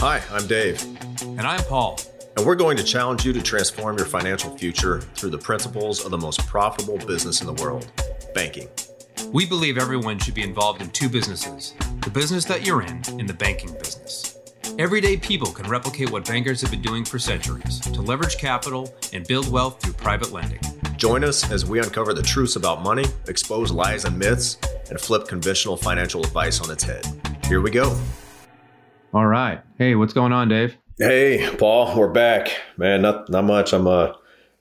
Hi, I'm Dave. And I'm Paul. And we're going to challenge you to transform your financial future through the principles of the most profitable business in the world banking. We believe everyone should be involved in two businesses the business that you're in and the banking business. Everyday people can replicate what bankers have been doing for centuries to leverage capital and build wealth through private lending. Join us as we uncover the truths about money, expose lies and myths, and flip conventional financial advice on its head. Here we go. All right. Hey, what's going on, Dave? Hey, Paul, we're back. Man, not not much. I'm uh,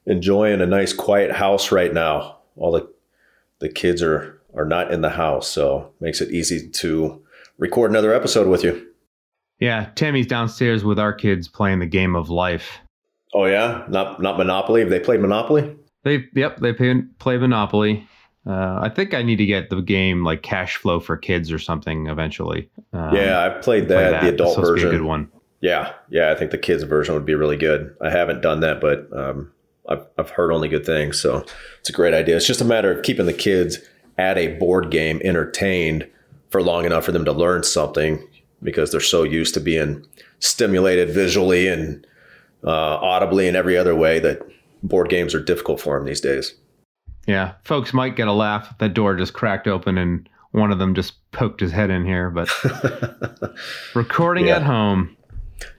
enjoying a nice quiet house right now. All the the kids are are not in the house, so makes it easy to record another episode with you. Yeah, Tammy's downstairs with our kids playing the game of life. Oh yeah, not not Monopoly. Have they played Monopoly? They yep, they play, play Monopoly. Uh, I think I need to get the game like Cash Flow for Kids or something eventually. Um, yeah, I played that, that. the adult version. a good one. Yeah, yeah, I think the kids version would be really good. I haven't done that, but um, I've I've heard only good things, so it's a great idea. It's just a matter of keeping the kids at a board game entertained for long enough for them to learn something because they're so used to being stimulated visually and uh, audibly and every other way that board games are difficult for them these days. Yeah, folks might get a laugh that door just cracked open and one of them just poked his head in here, but recording yeah. at home.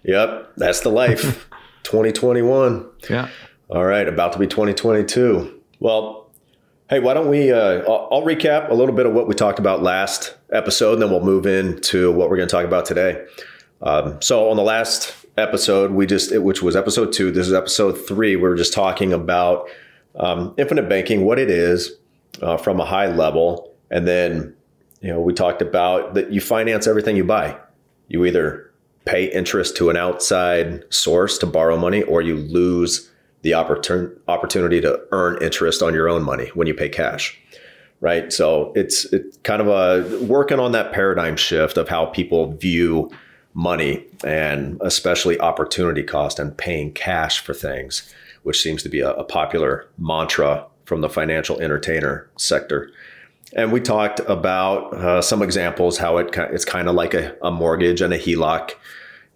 Yep, that's the life. 2021. Yeah. All right, about to be 2022. Well, hey, why don't we? Uh, I'll, I'll, recap a little bit of what we talked about last episode, and then we'll move into what we're going to talk about today. Um, so, on the last episode, we just, which was episode two, this is episode three. We were just talking about um, infinite banking, what it is uh, from a high level, and then you know we talked about that you finance everything you buy. You either pay interest to an outside source to borrow money, or you lose the opportun- opportunity to earn interest on your own money when you pay cash. Right. So it's it's kind of a working on that paradigm shift of how people view money and especially opportunity cost and paying cash for things which seems to be a, a popular mantra from the financial entertainer sector. And we talked about uh, some examples how it it's kind of like a, a, mortgage and a HELOC,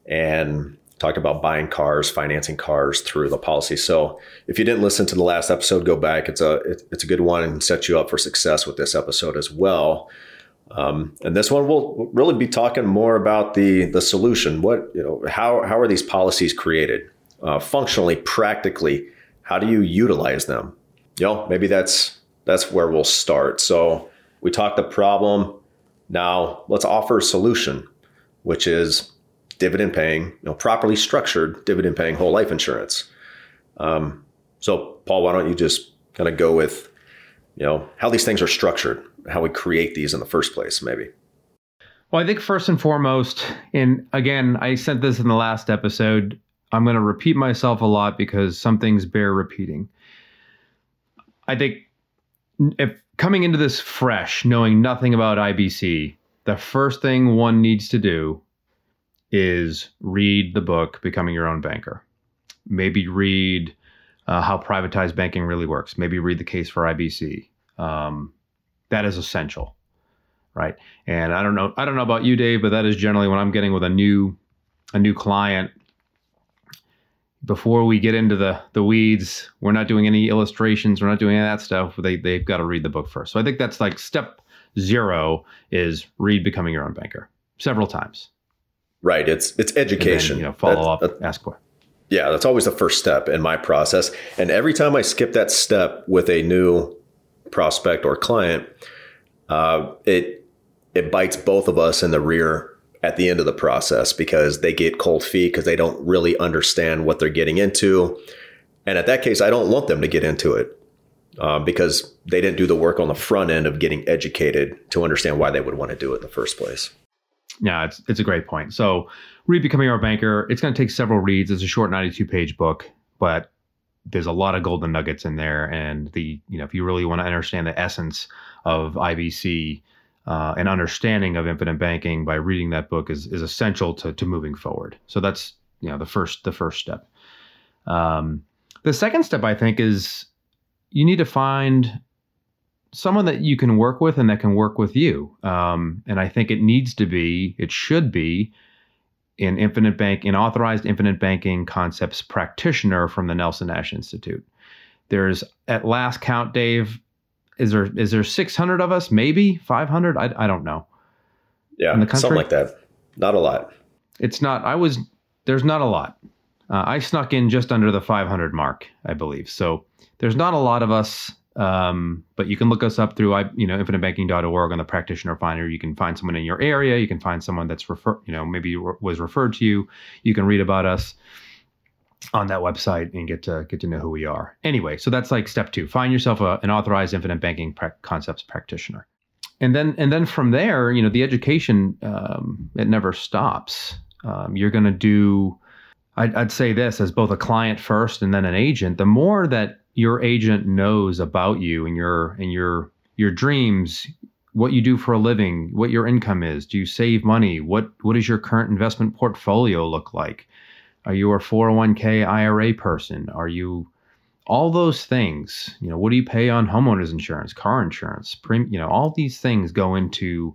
and talked about buying cars, financing cars through the policy. So if you didn't listen to the last episode, go back. It's a it's a good one and set you up for success with this episode as well. Um, and this one we'll really be talking more about the the solution. What you know, how how are these policies created? Uh, functionally, practically, how do you utilize them? You know, maybe that's that's where we'll start. So we talked the problem. Now let's offer a solution, which is dividend paying, you know, properly structured dividend paying whole life insurance. Um, so Paul, why don't you just kind of go with, you know, how these things are structured, how we create these in the first place, maybe. Well, I think first and foremost, and again, I sent this in the last episode. I'm going to repeat myself a lot because some things bear repeating. I think if coming into this fresh, knowing nothing about IBC, the first thing one needs to do is read the book Becoming Your Own Banker. Maybe read uh, how privatized banking really works. Maybe read the case for IBC. Um, that is essential, right? And I don't know, I don't know about you, Dave, but that is generally when I'm getting with a new a new client before we get into the the weeds, we're not doing any illustrations. We're not doing any of that stuff. They they've got to read the book first. So I think that's like step zero is read becoming your own banker several times. Right. It's it's education. Then, you know, follow that's, up, ask for. Yeah, that's always the first step in my process. And every time I skip that step with a new prospect or client, uh, it it bites both of us in the rear at the end of the process because they get cold feet because they don't really understand what they're getting into. And at that case, I don't want them to get into it um, because they didn't do the work on the front end of getting educated to understand why they would want to do it in the first place. Yeah, it's, it's a great point. So, read Becoming Our Banker. It's going to take several reads. It's a short 92 page book, but there's a lot of golden nuggets in there. And the, you know, if you really want to understand the essence of IBC, uh, an understanding of infinite banking by reading that book is is essential to to moving forward. So that's you know the first the first step. Um, the second step I think is you need to find someone that you can work with and that can work with you. Um, and I think it needs to be, it should be an infinite bank, an authorized infinite banking concepts practitioner from the Nelson Nash Institute. There's at last count, Dave. Is there is there 600 of us? Maybe 500. I, I don't know. Yeah, in the country? something like that. Not a lot. It's not. I was there's not a lot. Uh, I snuck in just under the 500 mark, I believe. So there's not a lot of us, um, but you can look us up through I, you know infinitebanking.org on the practitioner finder. You can find someone in your area. You can find someone that's refer you know maybe was referred to you. You can read about us on that website and get to get to know who we are. Anyway, so that's like step two: find yourself a, an authorized infinite banking concepts practitioner, and then and then from there, you know, the education um, it never stops. Um, you're going to do. I'd, I'd say this as both a client first and then an agent. The more that your agent knows about you and your and your your dreams, what you do for a living, what your income is, do you save money, what what does your current investment portfolio look like? Are you a 401k IRA person? Are you all those things? You know, what do you pay on homeowners insurance, car insurance, prim, you know, all these things go into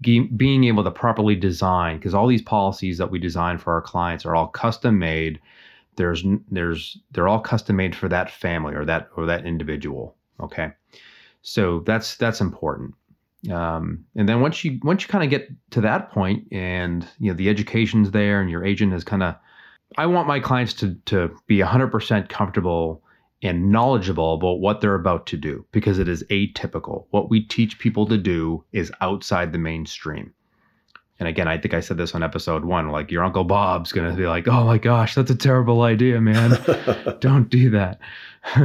being able to properly design because all these policies that we design for our clients are all custom made. There's there's they're all custom made for that family or that or that individual. Okay, so that's that's important. Um, and then once you once you kind of get to that point and you know the education's there and your agent has kind of I want my clients to to be 100% comfortable and knowledgeable about what they're about to do because it is atypical. What we teach people to do is outside the mainstream. And again, I think I said this on episode one like, your Uncle Bob's going to be like, oh my gosh, that's a terrible idea, man. Don't do that.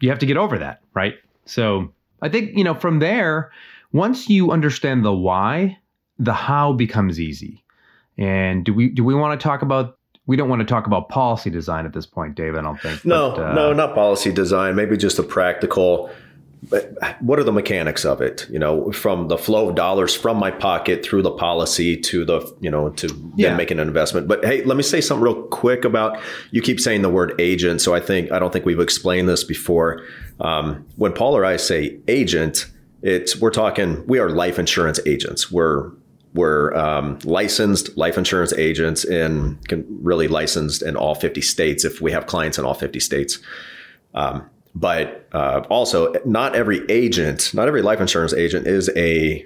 you have to get over that, right? So I think, you know, from there, once you understand the why, the how becomes easy. And do we do we want to talk about we don't want to talk about policy design at this point, Dave. I don't think. No, but, uh, no, not policy design. Maybe just a practical. What are the mechanics of it? You know, from the flow of dollars from my pocket through the policy to the, you know, to yeah. making an investment. But hey, let me say something real quick about. You keep saying the word agent, so I think I don't think we've explained this before. Um, when Paul or I say agent, it's we're talking we are life insurance agents. We're we're um, licensed life insurance agents and really licensed in all 50 states if we have clients in all 50 states. Um, but uh, also, not every agent, not every life insurance agent is a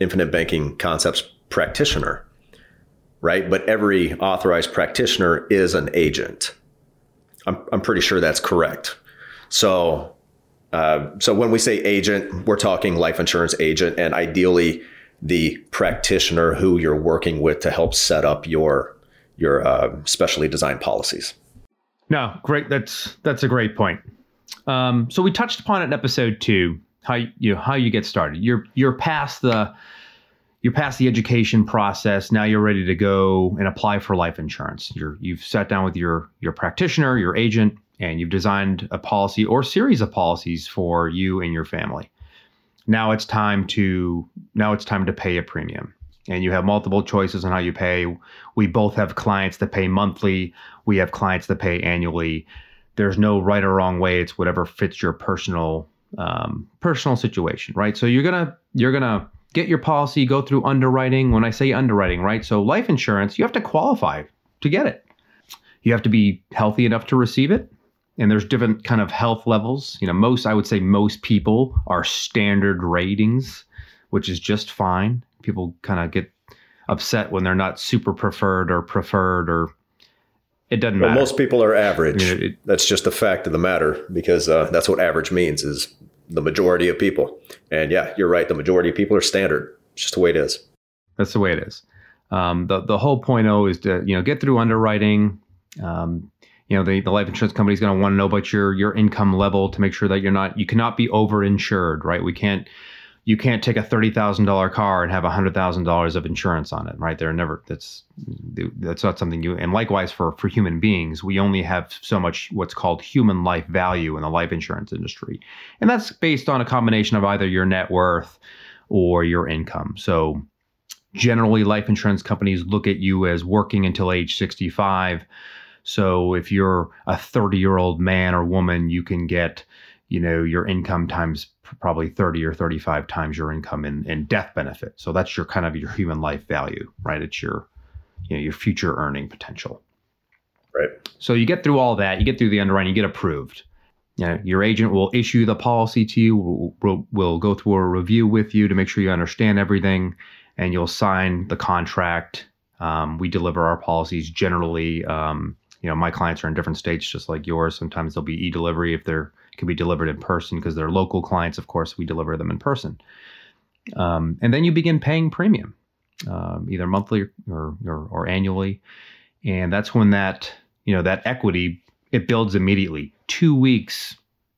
infinite banking concepts practitioner, right? But every authorized practitioner is an agent. I'm, I'm pretty sure that's correct. So, uh, so when we say agent, we're talking life insurance agent, and ideally the practitioner who you're working with to help set up your your uh, specially designed policies. No, great. That's that's a great point. Um, so we touched upon it in episode two how you know how you get started. You're you're past the you're past the education process. Now you're ready to go and apply for life insurance. You're you've sat down with your your practitioner, your agent, and you've designed a policy or series of policies for you and your family now it's time to now it's time to pay a premium. And you have multiple choices on how you pay. We both have clients that pay monthly. We have clients that pay annually. There's no right or wrong way. It's whatever fits your personal um, personal situation right? So you're gonna you're gonna get your policy go through underwriting. When i say underwriting right? So life insurance you have to qualify to get it. You have to be healthy enough to receive it and there's different kind of health levels. You know most i would say most people are standard ratings which is just fine. People kind of get upset when they're not super preferred or preferred or it doesn't well, matter. most people are average. I mean, it, that's just the fact of the matter because uh, that's what average means is the majority of people. And yeah you're right. The majority of people are standard. It's just the way it is. That's the way it is. Um, the, the whole point is to you know get through underwriting um, you know the, the life insurance company is going to want to know about your your income level to make sure that you're not you cannot be overinsured right? We can't you can't take a thirty thousand dollar car and have hundred thousand dollars of insurance on it right? There never that's that's not something you and likewise for for human beings we only have so much what's called human life value in the life insurance industry. And that's based on a combination of either your net worth or your income. So generally life insurance companies look at you as working until age 65 so if you're a 30 year old man or woman, you can get, you know, your income times probably 30 or 35 times your income in, in death benefit. So that's your kind of your human life value, right? It's your you know your future earning potential. Right. So you get through all that, you get through the underwriting, you get approved. You know, your agent will issue the policy to you. We'll, we'll, we'll go through a review with you to make sure you understand everything, and you'll sign the contract. Um, we deliver our policies generally. Um, you know, my clients are in different states, just like yours. Sometimes they'll be e-delivery if they're can be delivered in person because they're local clients. Of course, we deliver them in person. Um, and then you begin paying premium, um, either monthly or, or, or annually, and that's when that you know that equity it builds immediately. Two weeks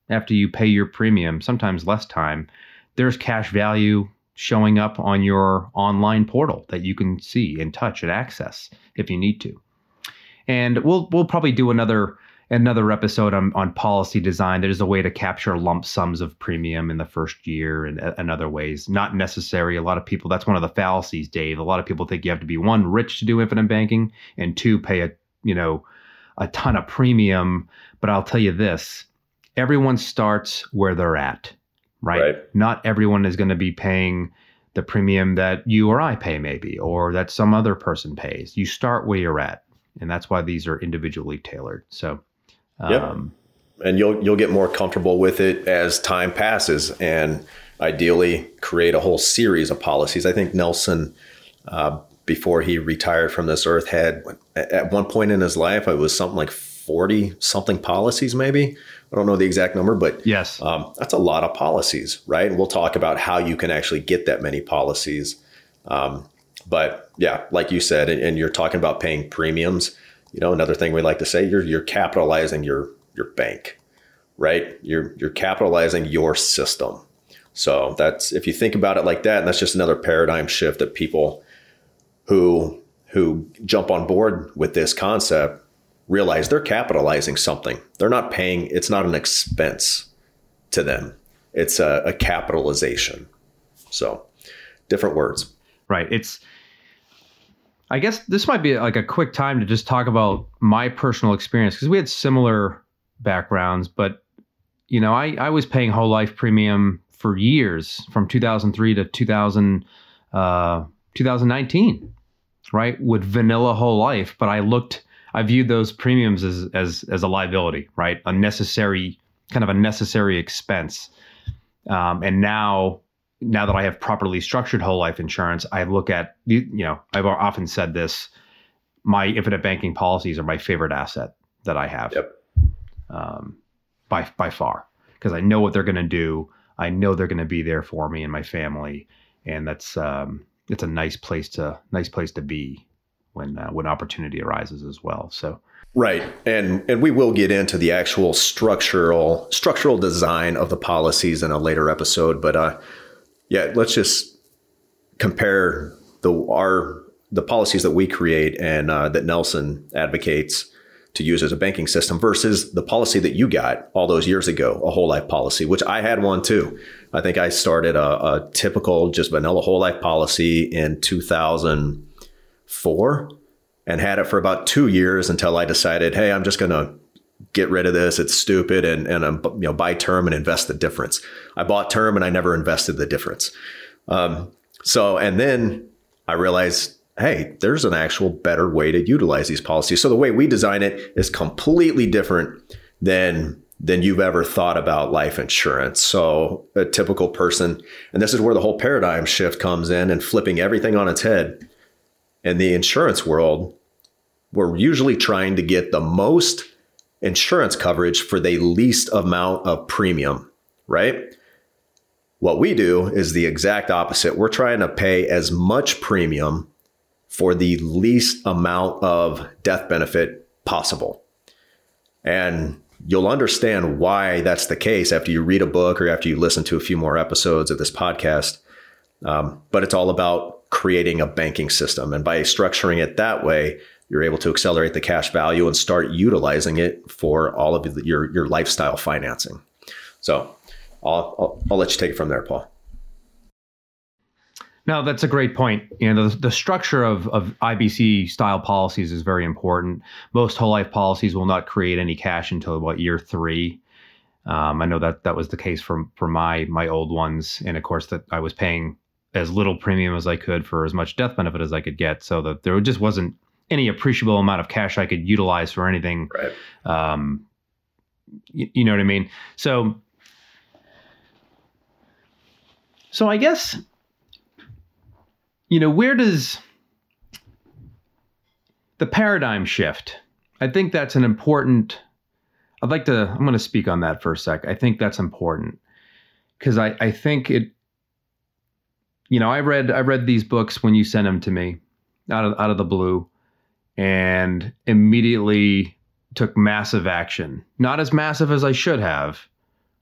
after you pay your premium, sometimes less time, there's cash value showing up on your online portal that you can see and touch and access if you need to. And we'll we'll probably do another another episode on, on policy design. There's a way to capture lump sums of premium in the first year and, and other ways. Not necessary. A lot of people, that's one of the fallacies, Dave. A lot of people think you have to be one, rich to do infinite banking, and two, pay a, you know, a ton of premium. But I'll tell you this everyone starts where they're at, right? Right. Not everyone is going to be paying the premium that you or I pay, maybe, or that some other person pays. You start where you're at. And that's why these are individually tailored. So, um, and you'll you'll get more comfortable with it as time passes, and ideally create a whole series of policies. I think Nelson, uh, before he retired from this earth, had at one point in his life it was something like forty something policies, maybe. I don't know the exact number, but yes, um, that's a lot of policies, right? And we'll talk about how you can actually get that many policies. Um, but yeah, like you said, and, and you're talking about paying premiums you know, another thing we like to say, you're you're capitalizing your your bank, right? You're you're capitalizing your system. So that's if you think about it like that, and that's just another paradigm shift that people who who jump on board with this concept realize they're capitalizing something. They're not paying, it's not an expense to them. It's a, a capitalization. So different words. Right. It's I guess this might be like a quick time to just talk about my personal experience because we had similar backgrounds, but you know, I, I was paying whole life premium for years from 2003 to 2000, uh, 2019, right? With vanilla whole life. But I looked, I viewed those premiums as, as, as a liability, right? A necessary, kind of a necessary expense. Um, and now now that I have properly structured whole life insurance, I look at you know I've often said this: my infinite banking policies are my favorite asset that I have. Yep. Um, by by far, because I know what they're going to do. I know they're going to be there for me and my family, and that's um, it's a nice place to nice place to be when uh, when opportunity arises as well. So. Right. And and we will get into the actual structural structural design of the policies in a later episode, but uh yeah, let's just compare the our the policies that we create and uh, that Nelson advocates to use as a banking system versus the policy that you got all those years ago, a whole life policy, which I had one too. I think I started a, a typical just vanilla whole life policy in 2004 and had it for about two years until I decided, hey, I'm just going to get rid of this. It's stupid. And, and I'm, you know, buy term and invest the difference. I bought term and I never invested the difference. Um, so, and then I realized, hey, there's an actual better way to utilize these policies. So the way we design it is completely different than than you've ever thought about life insurance. So a typical person, and this is where the whole paradigm shift comes in and flipping everything on its head. In the insurance world, we're usually trying to get the most insurance coverage for the least amount of premium, right? What we do is the exact opposite. We're trying to pay as much premium for the least amount of death benefit possible. And you'll understand why that's the case after you read a book or after you listen to a few more episodes of this podcast. Um, but it's all about creating a banking system. And by structuring it that way, you're able to accelerate the cash value and start utilizing it for all of your your lifestyle financing. So, I'll, I'll, I'll let you take it from there, Paul. No, that's a great point. You know, the, the structure of, of IBC style policies is very important. Most whole life policies will not create any cash until about year three. Um, I know that that was the case for for my my old ones, and of course that I was paying as little premium as I could for as much death benefit as I could get, so that there just wasn't any appreciable amount of cash I could utilize for anything. Right. Um, you, you know what I mean? So, so I guess, you know, where does the paradigm shift? I think that's an important. I'd like to. I'm going to speak on that for a sec. I think that's important because I I think it. You know, I read I read these books when you sent them to me, out of out of the blue, and immediately took massive action. Not as massive as I should have.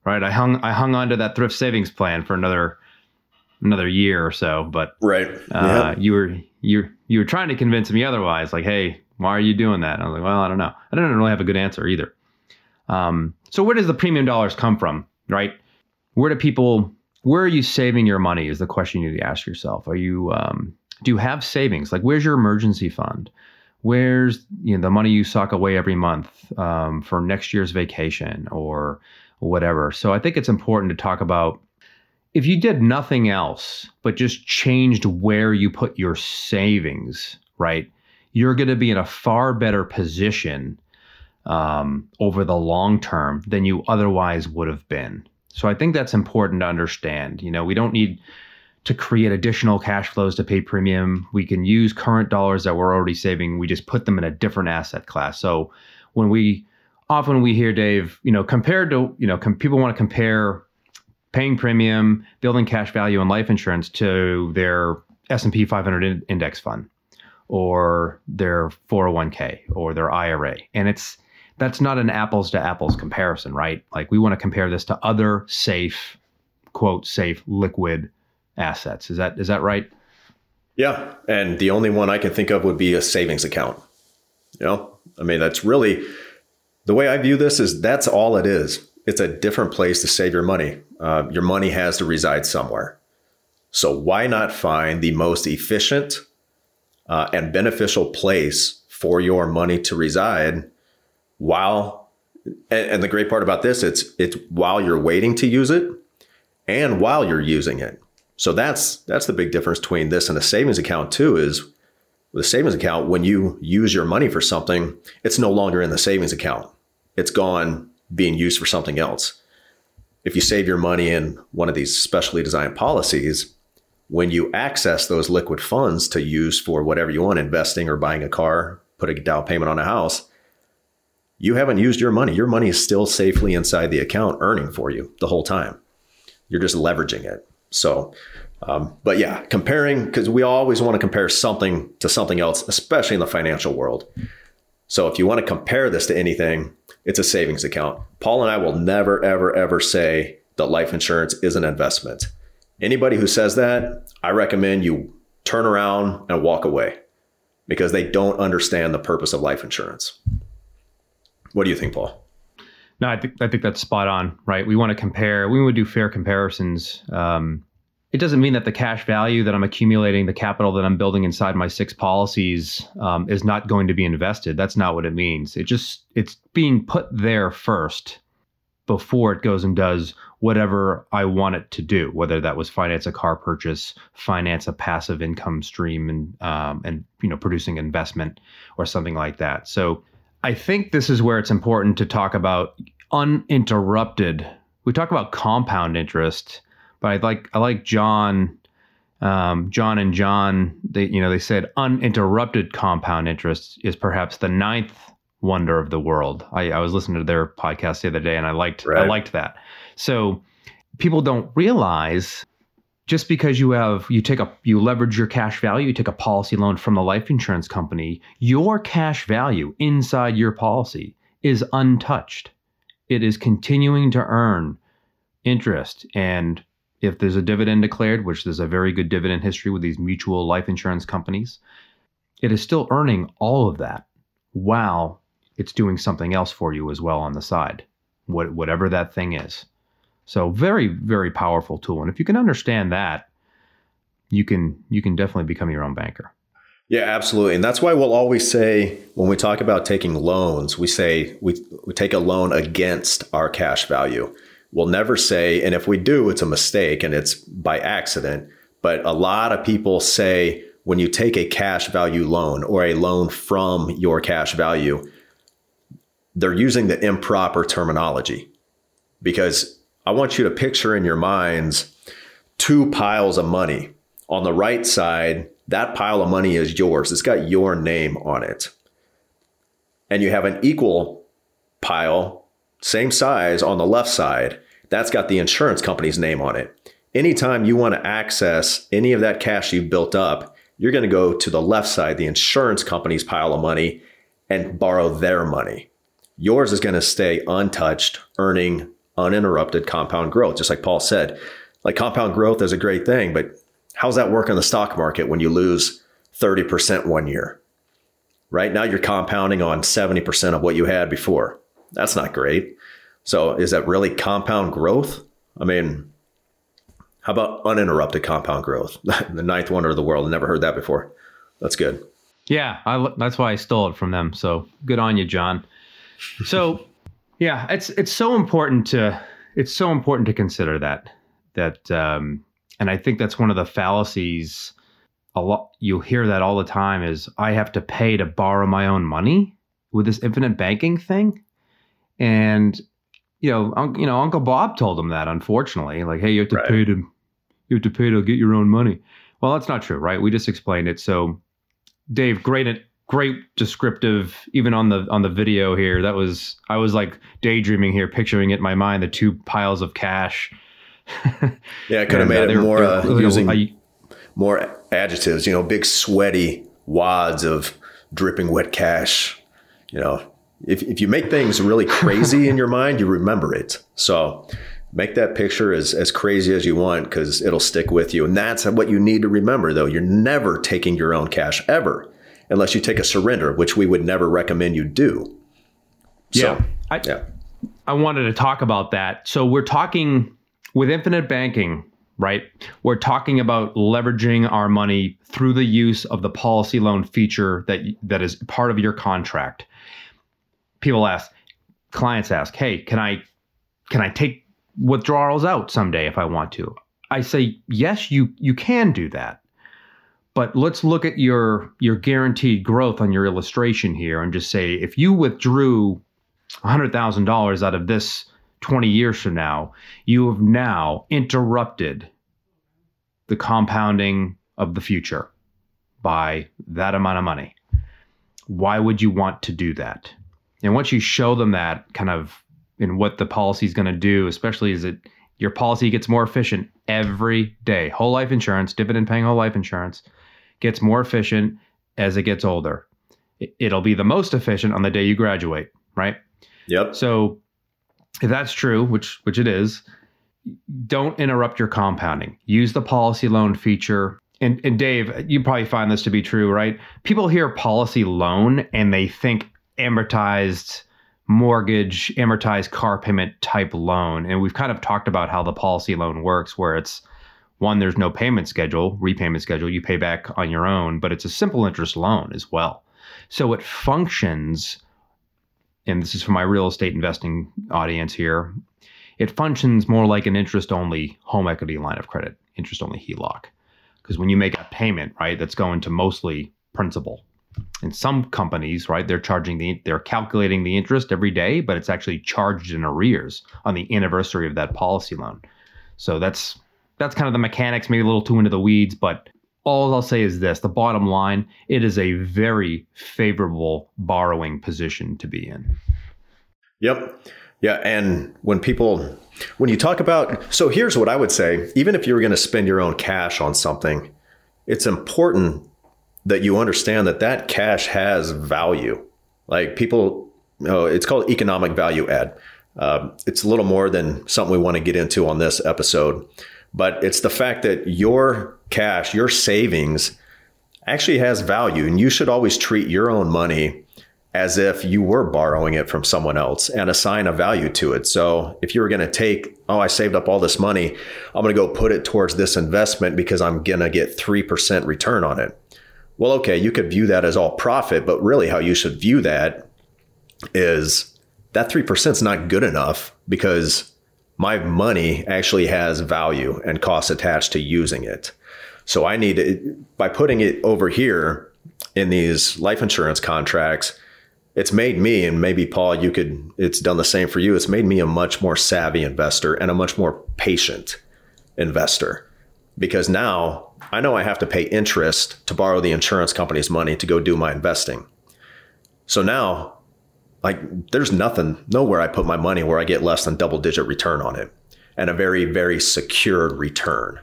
Right. I hung I hung on to that thrift savings plan for another another year or so, but right. Uh, yeah. you were you you were trying to convince me otherwise. Like, hey, why are you doing that? And I was like, well, I don't know. I don't really have a good answer either. Um, so where does the premium dollars come from? Right. Where do people where are you saving your money is the question you need to ask yourself. Are you um, do you have savings? Like where's your emergency fund? Where's you know the money you sock away every month um, for next year's vacation or whatever? So I think it's important to talk about if you did nothing else but just changed where you put your savings, right? You're going to be in a far better position um, over the long term than you otherwise would have been. So I think that's important to understand. You know, we don't need to create additional cash flows to pay premium. We can use current dollars that we're already saving. We just put them in a different asset class. So when we often we hear Dave, you know, compared to, you know, com- people want to compare paying premium, building cash value and life insurance to their S&P 500 in- index fund or their 401k or their IRA. And it's that's not an apples to apples comparison, right? Like we want to compare this to other safe, quote, safe liquid assets. Is that is that right? Yeah, and the only one I can think of would be a savings account. You know, I mean that's really the way I view this is that's all it is. It's a different place to save your money. Uh, your money has to reside somewhere. So why not find the most efficient uh, and beneficial place for your money to reside while and, and the great part about this it's it's while you're waiting to use it and while you're using it so that's that's the big difference between this and a savings account too is with a savings account when you use your money for something it's no longer in the savings account. It's gone being used for something else. If you save your money in one of these specially designed policies when you access those liquid funds to use for whatever you want investing or buying a car putting a down payment on a house you haven't used your money. Your money is still safely inside the account earning for you the whole time. You're just leveraging it so, um, but yeah, comparing because we always want to compare something to something else, especially in the financial world. So, if you want to compare this to anything, it's a savings account. Paul and I will never, ever, ever say that life insurance is an investment. Anybody who says that, I recommend you turn around and walk away because they don't understand the purpose of life insurance. What do you think, Paul? No, I think I think that's spot on. Right, we want to compare. We would do fair comparisons. Um, it doesn't mean that the cash value that I'm accumulating, the capital that I'm building inside my six policies, um, is not going to be invested. That's not what it means. It just it's being put there first before it goes and does whatever I want it to do, whether that was finance a car purchase, finance a passive income stream, and um, and you know producing investment or something like that. So I think this is where it's important to talk about uninterrupted. We talk about compound interest, but I like I like John, um, John and John. They you know they said uninterrupted compound interest is perhaps the ninth wonder of the world. I, I was listening to their podcast the other day, and I liked right. I liked that. So people don't realize just because you have you take a you leverage your cash value you take a policy loan from the life insurance company your cash value inside your policy is untouched. It is continuing to earn interest. And if there's a dividend declared which there's a very good dividend history with these mutual life insurance companies it is still earning all of that while it's doing something else for you as well on the side what, whatever that thing is so very, very powerful tool. And if you can understand that, you can you can definitely become your own banker. Yeah, absolutely. And that's why we'll always say when we talk about taking loans, we say we, we take a loan against our cash value. We'll never say, and if we do, it's a mistake and it's by accident. But a lot of people say, when you take a cash value loan or a loan from your cash value, they're using the improper terminology because I want you to picture in your minds two piles of money. On the right side, that pile of money is yours, it's got your name on it. And you have an equal pile, same size on the left side, that's got the insurance company's name on it. Anytime you want to access any of that cash you've built up, you're going to go to the left side, the insurance company's pile of money, and borrow their money. Yours is going to stay untouched, earning uninterrupted compound growth. Just like Paul said, like compound growth is a great thing, but how's that work in the stock market when you lose 30% one year? Right now, you're compounding on 70% of what you had before. That's not great. So, is that really compound growth? I mean, how about uninterrupted compound growth? the ninth wonder of the world. Never heard that before. That's good. Yeah, I, that's why I stole it from them. So good on you, John. So, yeah, it's it's so important to it's so important to consider that that um, and I think that's one of the fallacies. A lot you hear that all the time is I have to pay to borrow my own money with this infinite banking thing, and you know, un- you know, Uncle Bob told him that. Unfortunately, like, hey, you have to right. pay to you have to pay to get your own money. Well, that's not true, right? We just explained it. So, Dave, great great descriptive even on the on the video here. That was i was like daydreaming here picturing it in my mind the two piles of cash. Yeah i could have made uh, it more uh, using more adjectives you know big sweaty wads of dripping wet cash. You know if, if you make things really crazy in your mind you remember it. So make that picture as, as crazy as you want because it'll stick with you. And that's what you need to remember though. You're never taking your own cash ever unless you take a surrender, which we would never recommend you do. So, yeah. I, yeah. I wanted to talk about that. So we're talking with infinite banking, right? We're talking about leveraging our money through the use of the policy loan feature that that is part of your contract. People ask, clients ask, "Hey, can I can I take withdrawals out someday if I want to?" I say, "Yes, you you can do that." But let's look at your your guaranteed growth on your illustration here and just say if you withdrew $100,000 out of this 20 years from now, you have now interrupted the compounding of the future by that amount of money. Why would you want to do that? And once you show them that kind of in what the policy is going to do, especially as it your policy gets more efficient every day. Whole life insurance, dividend paying whole life insurance gets more efficient as it gets older. It'll be the most efficient on the day you graduate, right? Yep. So if that's true, which which it is, don't interrupt your compounding. Use the policy loan feature. And, and Dave, you probably find this to be true, right? People hear policy loan and they think amortized mortgage, amortized car payment type loan. And we've kind of talked about how the policy loan works, where it's one, there's no payment schedule, repayment schedule. You pay back on your own, but it's a simple interest loan as well. So it functions, and this is for my real estate investing audience here. It functions more like an interest only home equity line of credit, interest only HELOC. Because when you make a payment, right, that's going to mostly principal. In some companies, right, they're charging the, they're calculating the interest every day, but it's actually charged in arrears on the anniversary of that policy loan. So that's that's kind of the mechanics, maybe a little too into the weeds, but all I'll say is this the bottom line, it is a very favorable borrowing position to be in. Yep. Yeah. And when people, when you talk about, so here's what I would say even if you were going to spend your own cash on something, it's important that you understand that that cash has value. Like people, you know, it's called economic value add. Uh, it's a little more than something we want to get into on this episode but it's the fact that your cash, your savings actually has value. And you should always treat your own money as if you were borrowing it from someone else and assign a value to it. So if you were going to take, oh, I saved up all this money, I'm going to go put it towards this investment because I'm going to get 3% return on it. Well, okay, you could view that as all profit, but really how you should view that is that 3% is not good enough because my money actually has value and costs attached to using it. So I need to, by putting it over here in these life insurance contracts, it's made me, and maybe Paul, you could, it's done the same for you. It's made me a much more savvy investor and a much more patient investor because now I know I have to pay interest to borrow the insurance company's money to go do my investing. So now, like, there's nothing, nowhere I put my money where I get less than double digit return on it and a very, very secured return.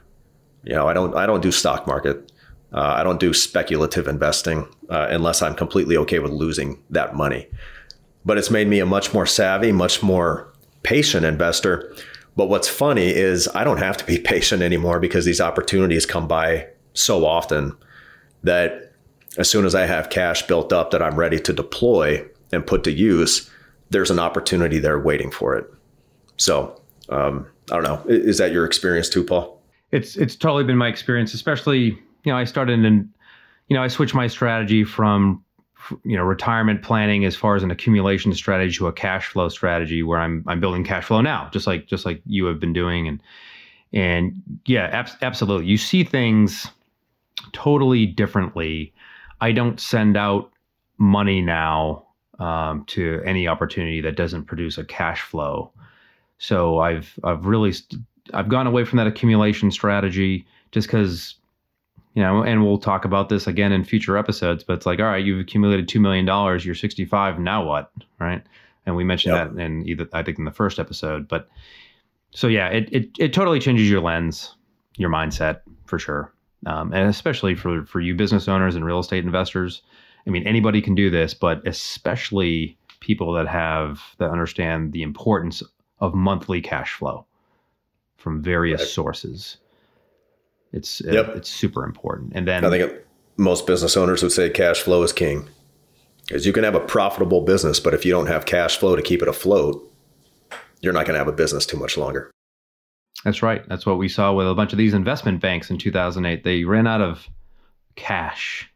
You know, I don't, I don't do stock market. Uh, I don't do speculative investing uh, unless I'm completely okay with losing that money. But it's made me a much more savvy, much more patient investor. But what's funny is I don't have to be patient anymore because these opportunities come by so often that as soon as I have cash built up that I'm ready to deploy and put to use, there's an opportunity there waiting for it. So um, I don't know. Is that your experience too, Paul? It's it's totally been my experience, especially you know, I started in, you know, I switched my strategy from, you know, retirement planning as far as an accumulation strategy to a cash flow strategy where I'm I'm building cash flow now, just like just like you have been doing, and and yeah, ab- absolutely, you see things totally differently. I don't send out money now um, to any opportunity that doesn't produce a cash flow. So I've I've really st- I've gone away from that accumulation strategy just because you know, and we'll talk about this again in future episodes, but it's like, all right, you've accumulated $2 million, you're 65, now what? Right. And we mentioned yep. that in either, I think in the first episode, but so yeah, it, it, it totally changes your lens, your mindset for sure. Um, and especially for, for you business owners and real estate investors. I mean, anybody can do this, but especially people that have, that understand the importance of monthly cash flow from various right. sources. It's uh, yep. it's super important. And then I think most business owners would say cash flow is king. Because you can have a profitable business, but if you don't have cash flow to keep it afloat, you're not going to have a business too much longer. That's right. That's what we saw with a bunch of these investment banks in 2008. They ran out of cash.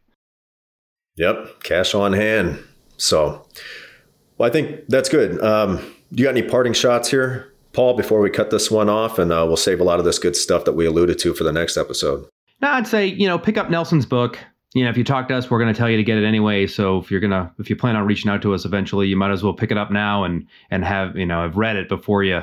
Yep, cash on hand. So, well, I think that's good. Um, do you got any parting shots here? Paul, before we cut this one off, and uh, we'll save a lot of this good stuff that we alluded to for the next episode. No, I'd say you know pick up Nelson's book. You know, if you talk to us, we're going to tell you to get it anyway. So if you're gonna, if you plan on reaching out to us eventually, you might as well pick it up now and and have you know I've read it before you.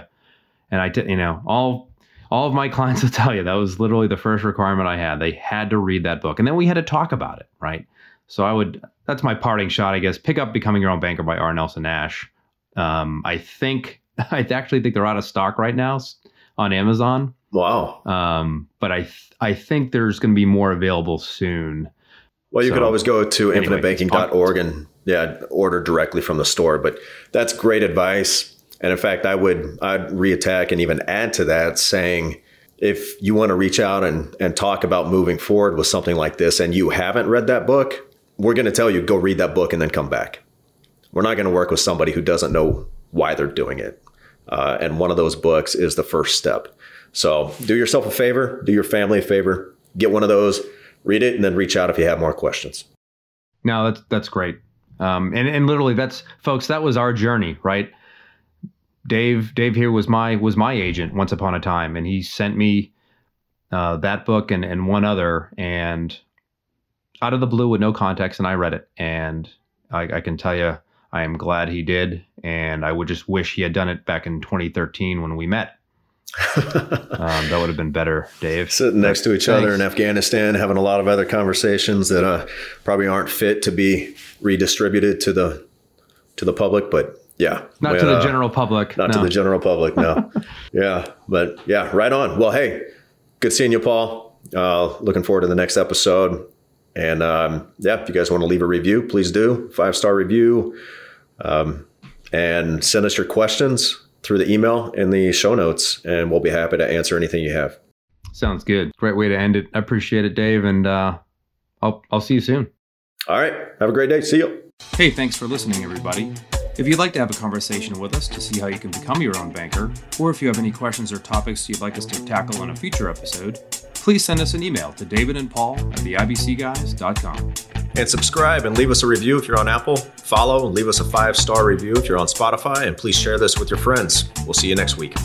And I, you know, all all of my clients will tell you that was literally the first requirement I had. They had to read that book, and then we had to talk about it, right? So I would. That's my parting shot, I guess. Pick up "Becoming Your Own Banker" by R. Nelson Nash. Um, I think I actually think they're out of stock right now on Amazon. Wow. Um, but I th- I think there's going to be more available soon. Well, you so, could always go to anyway, infinitebanking.org and yeah, order directly from the store. But that's great advice. And in fact, I would I'd reattack and even add to that saying if you want to reach out and, and talk about moving forward with something like this and you haven't read that book, we're going to tell you go read that book and then come back. We're not going to work with somebody who doesn't know why they're doing it. Uh, and one of those books is the first step. So do yourself a favor, do your family a favor, get one of those, read it, and then reach out if you have more questions. No, that's that's great. Um, and and literally, that's folks. That was our journey, right? Dave Dave here was my was my agent once upon a time, and he sent me uh, that book and and one other, and out of the blue with no context, and I read it, and I, I can tell you I am glad he did, and I would just wish he had done it back in 2013 when we met. um, that would have been better, Dave. Sitting next to each Thanks. other in Afghanistan, having a lot of other conversations that uh, probably aren't fit to be redistributed to the to the public, but yeah, not to the uh, general public. Not no. to the general public, no. yeah, but yeah, right on. Well, hey, good seeing you, Paul. Uh, looking forward to the next episode. And um, yeah, if you guys want to leave a review, please do. Five star review. Um, and send us your questions through the email in the show notes, and we'll be happy to answer anything you have. Sounds good. Great way to end it. I appreciate it, Dave, and uh, I'll I'll see you soon. All right. Have a great day. See you. Hey, thanks for listening, everybody. If you'd like to have a conversation with us to see how you can become your own banker, or if you have any questions or topics you'd like us to tackle on a future episode, please send us an email to David and Paul at theibcguys.com. And subscribe and leave us a review if you're on Apple. Follow and leave us a five star review if you're on Spotify. And please share this with your friends. We'll see you next week.